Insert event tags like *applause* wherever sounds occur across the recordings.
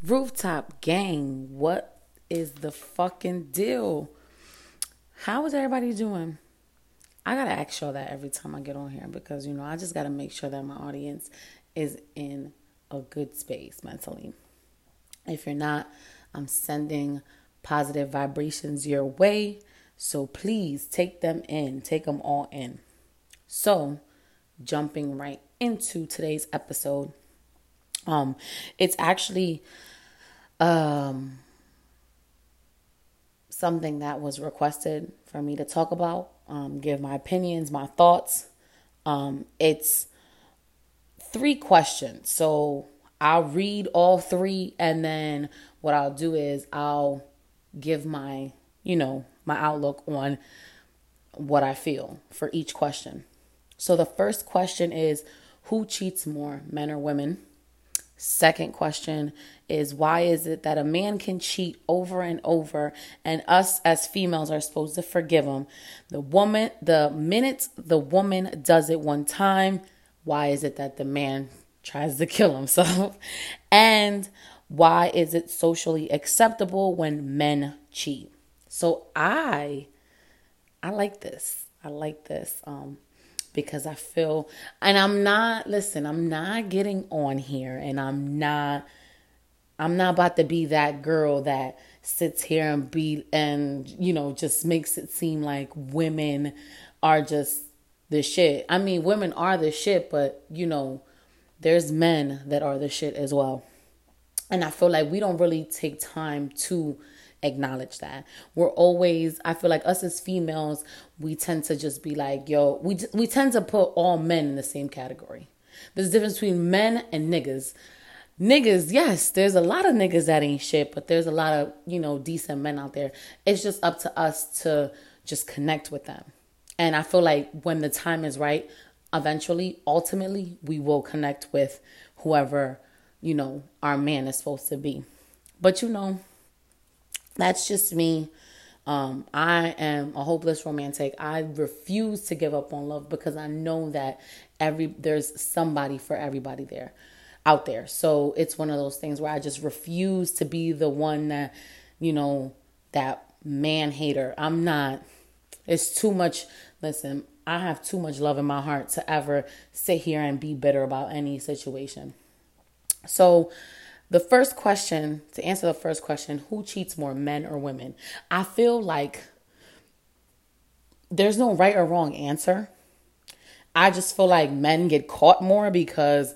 Rooftop gang, what is the fucking deal? How is everybody doing? I gotta ask y'all that every time I get on here because you know I just gotta make sure that my audience is in a good space mentally. If you're not, I'm sending positive vibrations your way. So please take them in, take them all in. So, jumping right into today's episode, um, it's actually um, something that was requested for me to talk about, um, give my opinions, my thoughts. Um, it's three questions. So I'll read all three, and then what I'll do is I'll give my, you know, my outlook on what I feel for each question. So the first question is who cheats more, men or women? Second question is why is it that a man can cheat over and over and us as females are supposed to forgive him? The woman, the minute the woman does it one time, why is it that the man tries to kill himself? *laughs* and why is it socially acceptable when men cheat? So I I like this. I like this. Um because I feel, and I'm not, listen, I'm not getting on here and I'm not, I'm not about to be that girl that sits here and be, and, you know, just makes it seem like women are just the shit. I mean, women are the shit, but, you know, there's men that are the shit as well. And I feel like we don't really take time to acknowledge that. We're always, I feel like us as females, we tend to just be like, yo, we we tend to put all men in the same category. There's a difference between men and niggas. Niggas, yes, there's a lot of niggas that ain't shit, but there's a lot of, you know, decent men out there. It's just up to us to just connect with them. And I feel like when the time is right, eventually, ultimately, we will connect with whoever, you know, our man is supposed to be. But you know, that's just me. Um, I am a hopeless romantic. I refuse to give up on love because I know that every there's somebody for everybody there out there. So it's one of those things where I just refuse to be the one that, you know, that man hater. I'm not. It's too much. Listen, I have too much love in my heart to ever sit here and be bitter about any situation. So the first question, to answer the first question, who cheats more, men or women? I feel like there's no right or wrong answer. I just feel like men get caught more because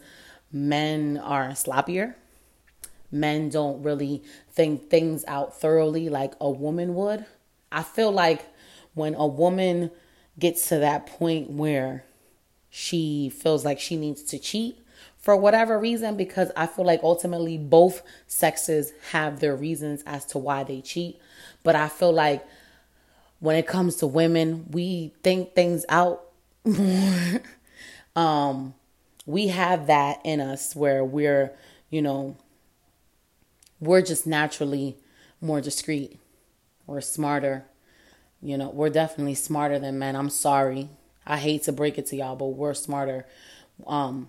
men are sloppier. Men don't really think things out thoroughly like a woman would. I feel like when a woman gets to that point where she feels like she needs to cheat, for whatever reason because I feel like ultimately both sexes have their reasons as to why they cheat. But I feel like when it comes to women, we think things out more. *laughs* um, we have that in us where we're, you know, we're just naturally more discreet. We're smarter. You know, we're definitely smarter than men. I'm sorry. I hate to break it to y'all, but we're smarter. Um,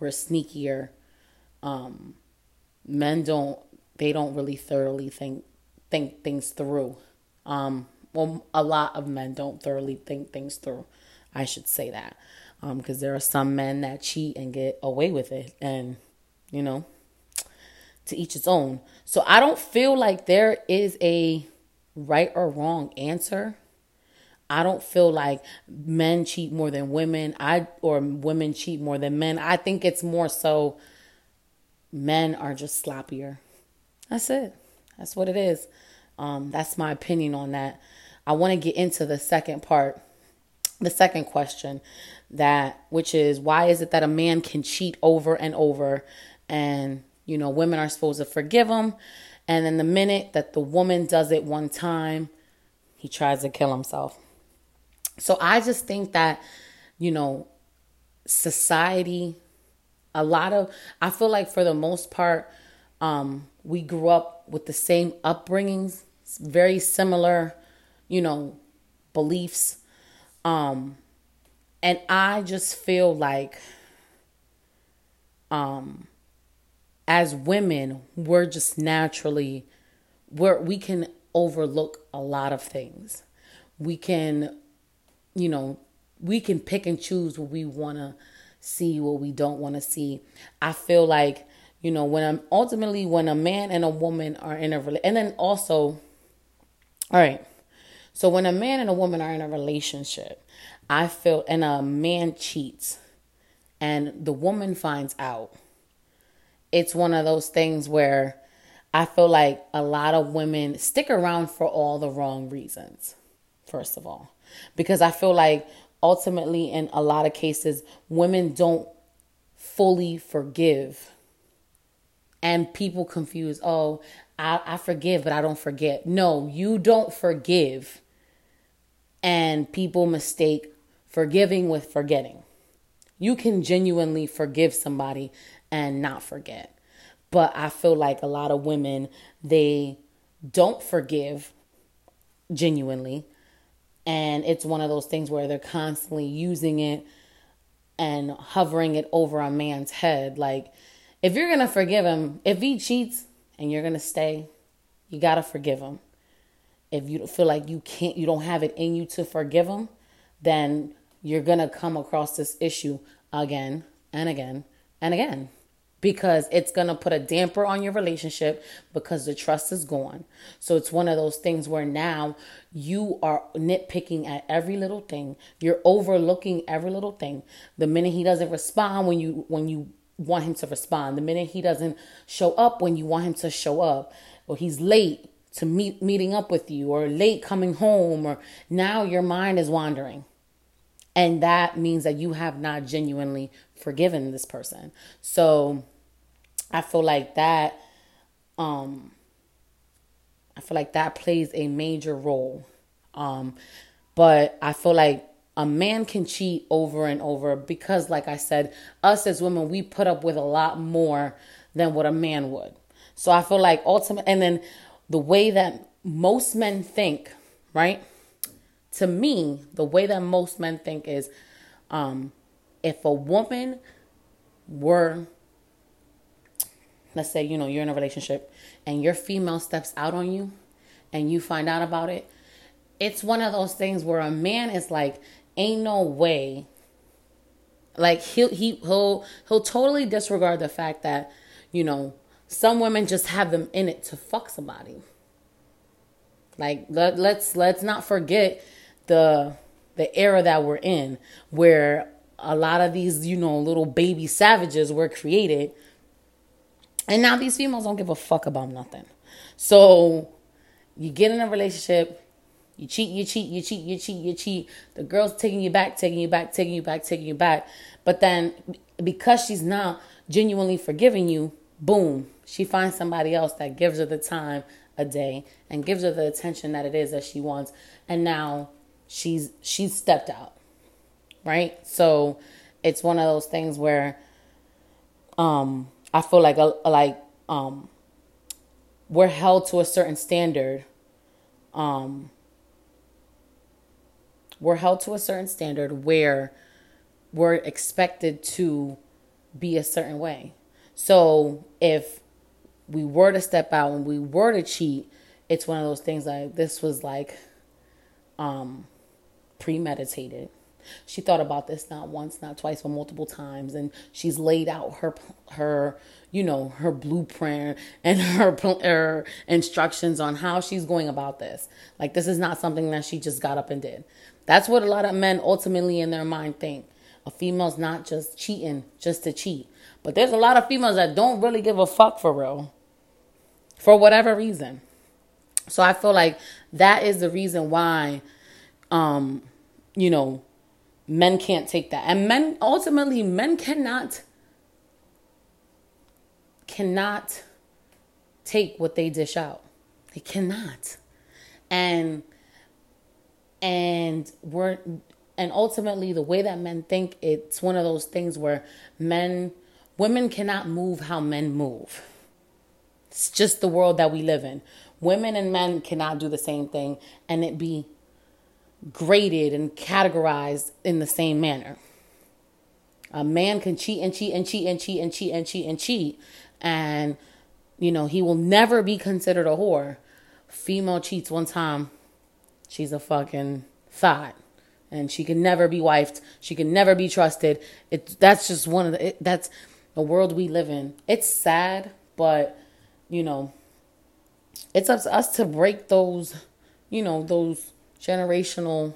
we're sneakier. Um, men don't they don't really thoroughly think think things through. Um, well, a lot of men don't thoroughly think things through. I should say that because um, there are some men that cheat and get away with it, and you know, to each its own. So I don't feel like there is a right or wrong answer I don't feel like men cheat more than women. I or women cheat more than men. I think it's more so men are just sloppier. That's it. That's what it is. Um, that's my opinion on that. I want to get into the second part, the second question, that which is why is it that a man can cheat over and over, and you know women are supposed to forgive him, and then the minute that the woman does it one time, he tries to kill himself. So I just think that, you know, society, a lot of, I feel like for the most part, um, we grew up with the same upbringings, very similar, you know, beliefs. Um, and I just feel like, um, as women, we're just naturally we're we can overlook a lot of things. We can, you know, we can pick and choose what we want to see, what we don't want to see. I feel like, you know, when I'm ultimately when a man and a woman are in a relationship, and then also, all right, so when a man and a woman are in a relationship, I feel, and a man cheats, and the woman finds out it's one of those things where I feel like a lot of women stick around for all the wrong reasons, first of all. Because I feel like ultimately, in a lot of cases, women don't fully forgive. And people confuse, oh, I, I forgive, but I don't forget. No, you don't forgive. And people mistake forgiving with forgetting. You can genuinely forgive somebody and not forget. But I feel like a lot of women, they don't forgive genuinely. And it's one of those things where they're constantly using it and hovering it over a man's head. Like, if you're to forgive him, if he cheats and you're to stay, you got to forgive him. If you feel like you can't, you don't have it in you to forgive him, then you're to come across this issue again and again and again because it's going to put a damper on your relationship because the trust is gone. So it's one of those things where now you are nitpicking at every little thing. You're overlooking every little thing. The minute he doesn't respond when you when you want him to respond, the minute he doesn't show up when you want him to show up, or he's late to meet meeting up with you or late coming home or now your mind is wandering. And that means that you have not genuinely forgiven this person. So I feel like that um I feel like that plays a major role. Um but I feel like a man can cheat over and over because like I said, us as women we put up with a lot more than what a man would. So I feel like ultimate and then the way that most men think, right? To me, the way that most men think is um if a woman were let's say you know you're in a relationship and your female steps out on you and you find out about it it's one of those things where a man is like ain't no way. Like he'll he, he'll he'll totally disregard the fact that you know some women just have them in it to fuck somebody. Like let, let's let's not forget the the era that we're in where a lot of these you know little baby savages were created and now these females don't give a fuck about nothing. So you get in a relationship, you cheat, you cheat, you cheat, you cheat, you cheat. The girl's taking you back, taking you back, taking you back, taking you back. But then because she's not genuinely forgiving you, boom, she finds somebody else that gives her the time a day and gives her the attention that it is that she wants. And now she's she's stepped out. Right? So it's one of those things where um I feel like a, like um we're held to a certain standard. Um we're held to a certain standard where we're expected to be a certain way. So if we were to step out and we were to cheat, it's one of those things like this was like um premeditated she thought about this not once, not twice, but multiple times, and she's laid out her her you know her blueprint and *laughs* her her instructions on how she's going about this. Like this is not something that she just got up and did. That's what a lot of men ultimately in their mind think. A female's not just cheating just to cheat. But there's a lot of females that don't really give a fuck for real. For whatever reason. So I feel like that is the reason why um you know men can't take that. And men ultimately men cannot cannot take what they dish out. They cannot. And and we're and ultimately the way that men think it's one of those things where men women cannot move how men move. It's just the world that we live in. Women and men cannot do the same thing and it be graded and categorized in the same manner. A man can cheat and cheat and cheat and cheat and cheat and cheat and cheat, and you know, he will never be considered a whore. Female cheats one time, she's a fucking thought. And she can never be wifed. She can never be trusted. It that's just one of the it, that's the world we live in. It's sad, but you know, it's up to us to break those, you know, those generational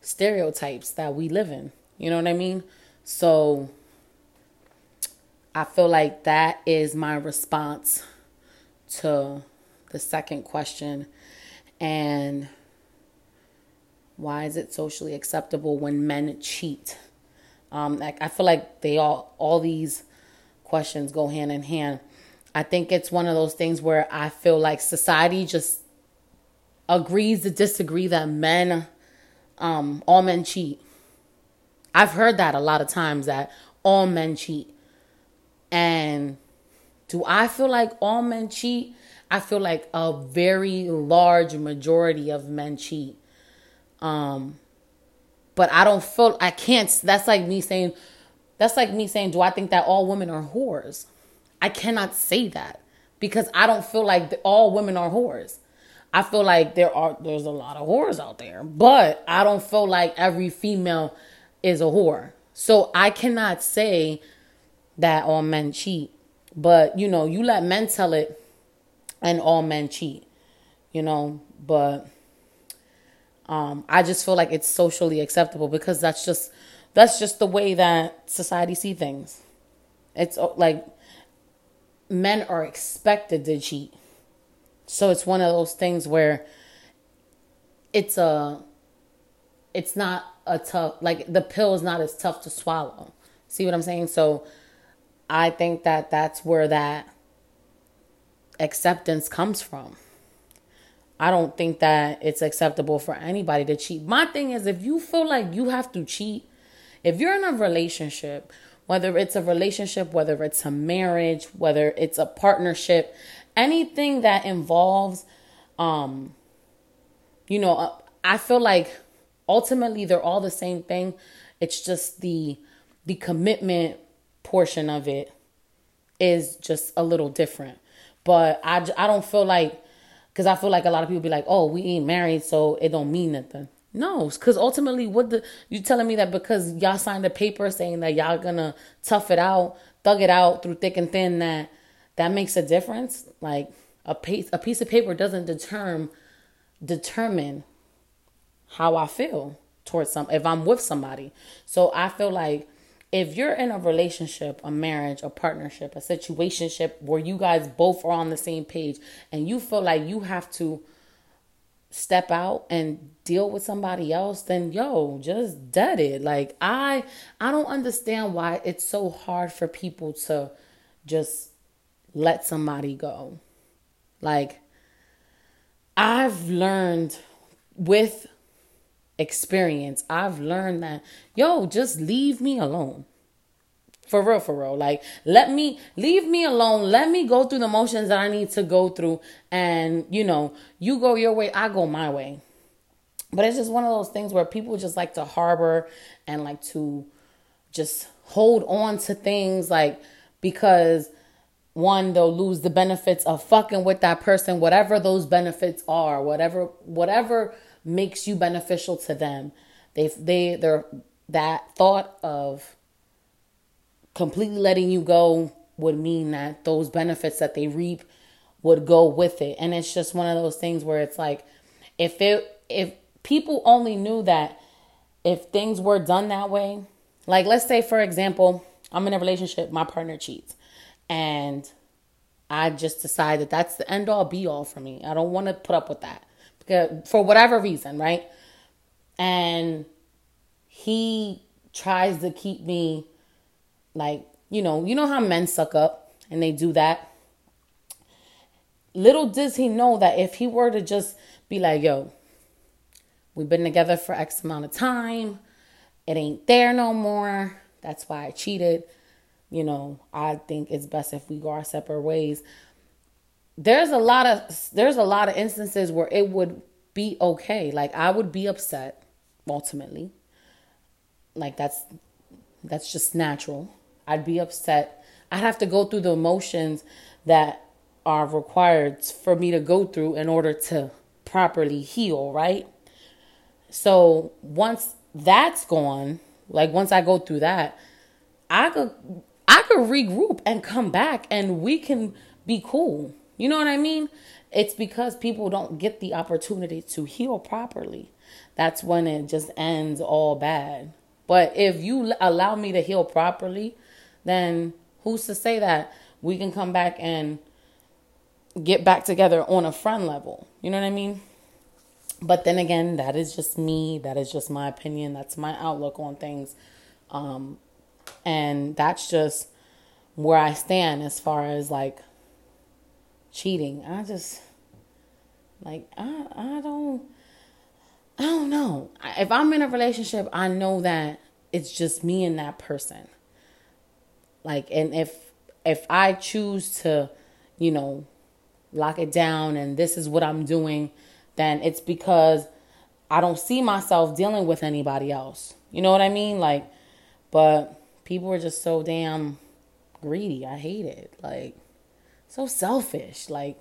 stereotypes that we live in. You know what I mean? So I feel like that is my response to the second question. And why is it socially acceptable when men cheat? Um, like I feel like they all all these questions go hand in hand. I think it's one of those things where I feel like society just agrees to disagree that men, um, all men cheat. I've heard that a lot of times that all men cheat. And do I feel like all men cheat? I feel like a very large majority of men cheat. Um, but I don't feel I can't. That's like me saying, that's like me saying, do I think that all women are whores? I cannot say that because I don't feel like all women are whores. I feel like there are there's a lot of whores out there, but I don't feel like every female is a whore. So I cannot say that all men cheat. But you know, you let men tell it and all men cheat. You know, but um I just feel like it's socially acceptable because that's just that's just the way that society see things. It's like men are expected to cheat. So it's one of those things where it's a it's not a tough like the pill is not as tough to swallow. See what I'm saying? So I think that that's where that acceptance comes from. I don't think that it's acceptable for anybody to cheat. My thing is if you feel like you have to cheat, if you're in a relationship whether it's a relationship, whether it's a marriage, whether it's a partnership, anything that involves, um, you know, uh, I feel like ultimately they're all the same thing. It's just the the commitment portion of it is just a little different. But I, I don't feel like, because I feel like a lot of people be like, oh, we ain't married, so it don't mean nothing. No, because ultimately, what the you telling me that because y'all signed a paper saying that y'all gonna tough it out, thug it out through thick and thin, that that makes a difference. Like a piece a piece of paper doesn't determine determine how I feel towards some if I'm with somebody. So I feel like if you're in a relationship, a marriage, a partnership, a situationship where you guys both are on the same page and you feel like you have to step out and deal with somebody else then yo just dead it like i i don't understand why it's so hard for people to just let somebody go like i've learned with experience i've learned that yo just leave me alone for real, for real. Like, let me leave me alone. Let me go through the motions that I need to go through. And, you know, you go your way, I go my way. But it's just one of those things where people just like to harbor and like to just hold on to things like because one they'll lose the benefits of fucking with that person whatever those benefits are whatever whatever makes you beneficial to them they they they're that thought of completely letting you go would mean that those benefits that they reap would go with it. And it's just one of those things where it's like if it if people only knew that if things were done that way, like let's say for example, I'm in a relationship, my partner cheats and I just decide that that's the end all be all for me. I don't want to put up with that because for whatever reason, right? And he tries to keep me like, you know, you know how men suck up and they do that. Little does he know that if he were to just be like, yo, we've been together for X amount of time, it ain't there no more. That's why I cheated. You know, I think it's best if we go our separate ways. There's a lot of there's a lot of instances where it would be okay. Like I would be upset ultimately. Like that's that's just natural. I'd be upset. I'd have to go through the emotions that are required for me to go through in order to properly heal, right? So once that's gone, like once I go through that, I could I could regroup and come back and we can be cool. You know what I mean? It's because people don't get the opportunity to heal properly. That's when it just ends all bad. But if you allow me to heal properly, then who's to say that we can come back and get back together on a friend level? You know what I mean? But then again, that is just me. That is just my opinion. That's my outlook on things. Um, and that's just where I stand as far as like cheating. I just like I I don't I don't know. If I'm in a relationship, I know that it's just me and that person. Like and if if I choose to, you know, lock it down and this is what I'm doing, then it's because I don't see myself dealing with anybody else. You know what I mean? Like but people are just so damn greedy. I hate it. Like so selfish. Like,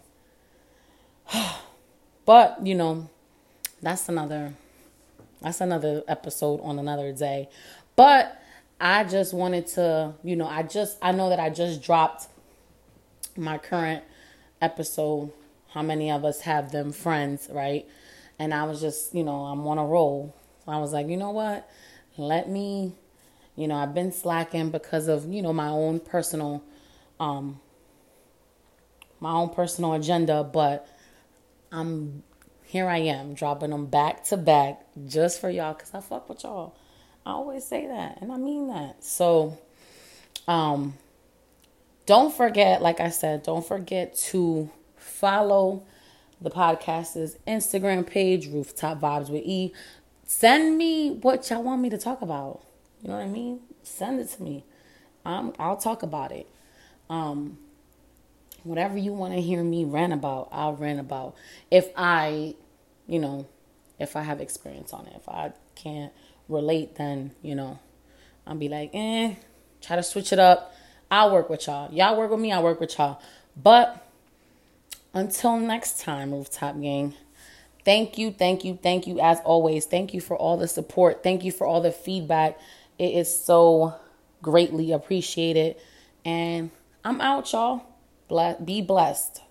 *sighs* but you know, that's another that's another episode on another day. But I just wanted to, you know, I just I know that I just dropped my current episode. How many of us have them friends, right? And I was just, you know, I'm on a roll. I was like, you know what? Let me, you know, I've been slacking because of, you know, my own personal um my own personal agenda, but I'm here I am dropping them back to back just for y'all cuz I fuck with y'all. I always say that and I mean that. So um don't forget like I said, don't forget to follow the podcast's Instagram page, Rooftop Vibes with E. Send me what y'all want me to talk about. You know what I mean? Send it to me. Um, I'll talk about it. Um, whatever you want to hear me rant about, I'll rant about. If I, you know, if I have experience on it, if I can't relate, then, you know, I'll be like, eh, try to switch it up. I'll work with y'all. Y'all work with me, I'll work with y'all. But until next time, Rooftop Gang, thank you, thank you, thank you as always. Thank you for all the support. Thank you for all the feedback. It is so greatly appreciated. And I'm out, y'all. Be blessed.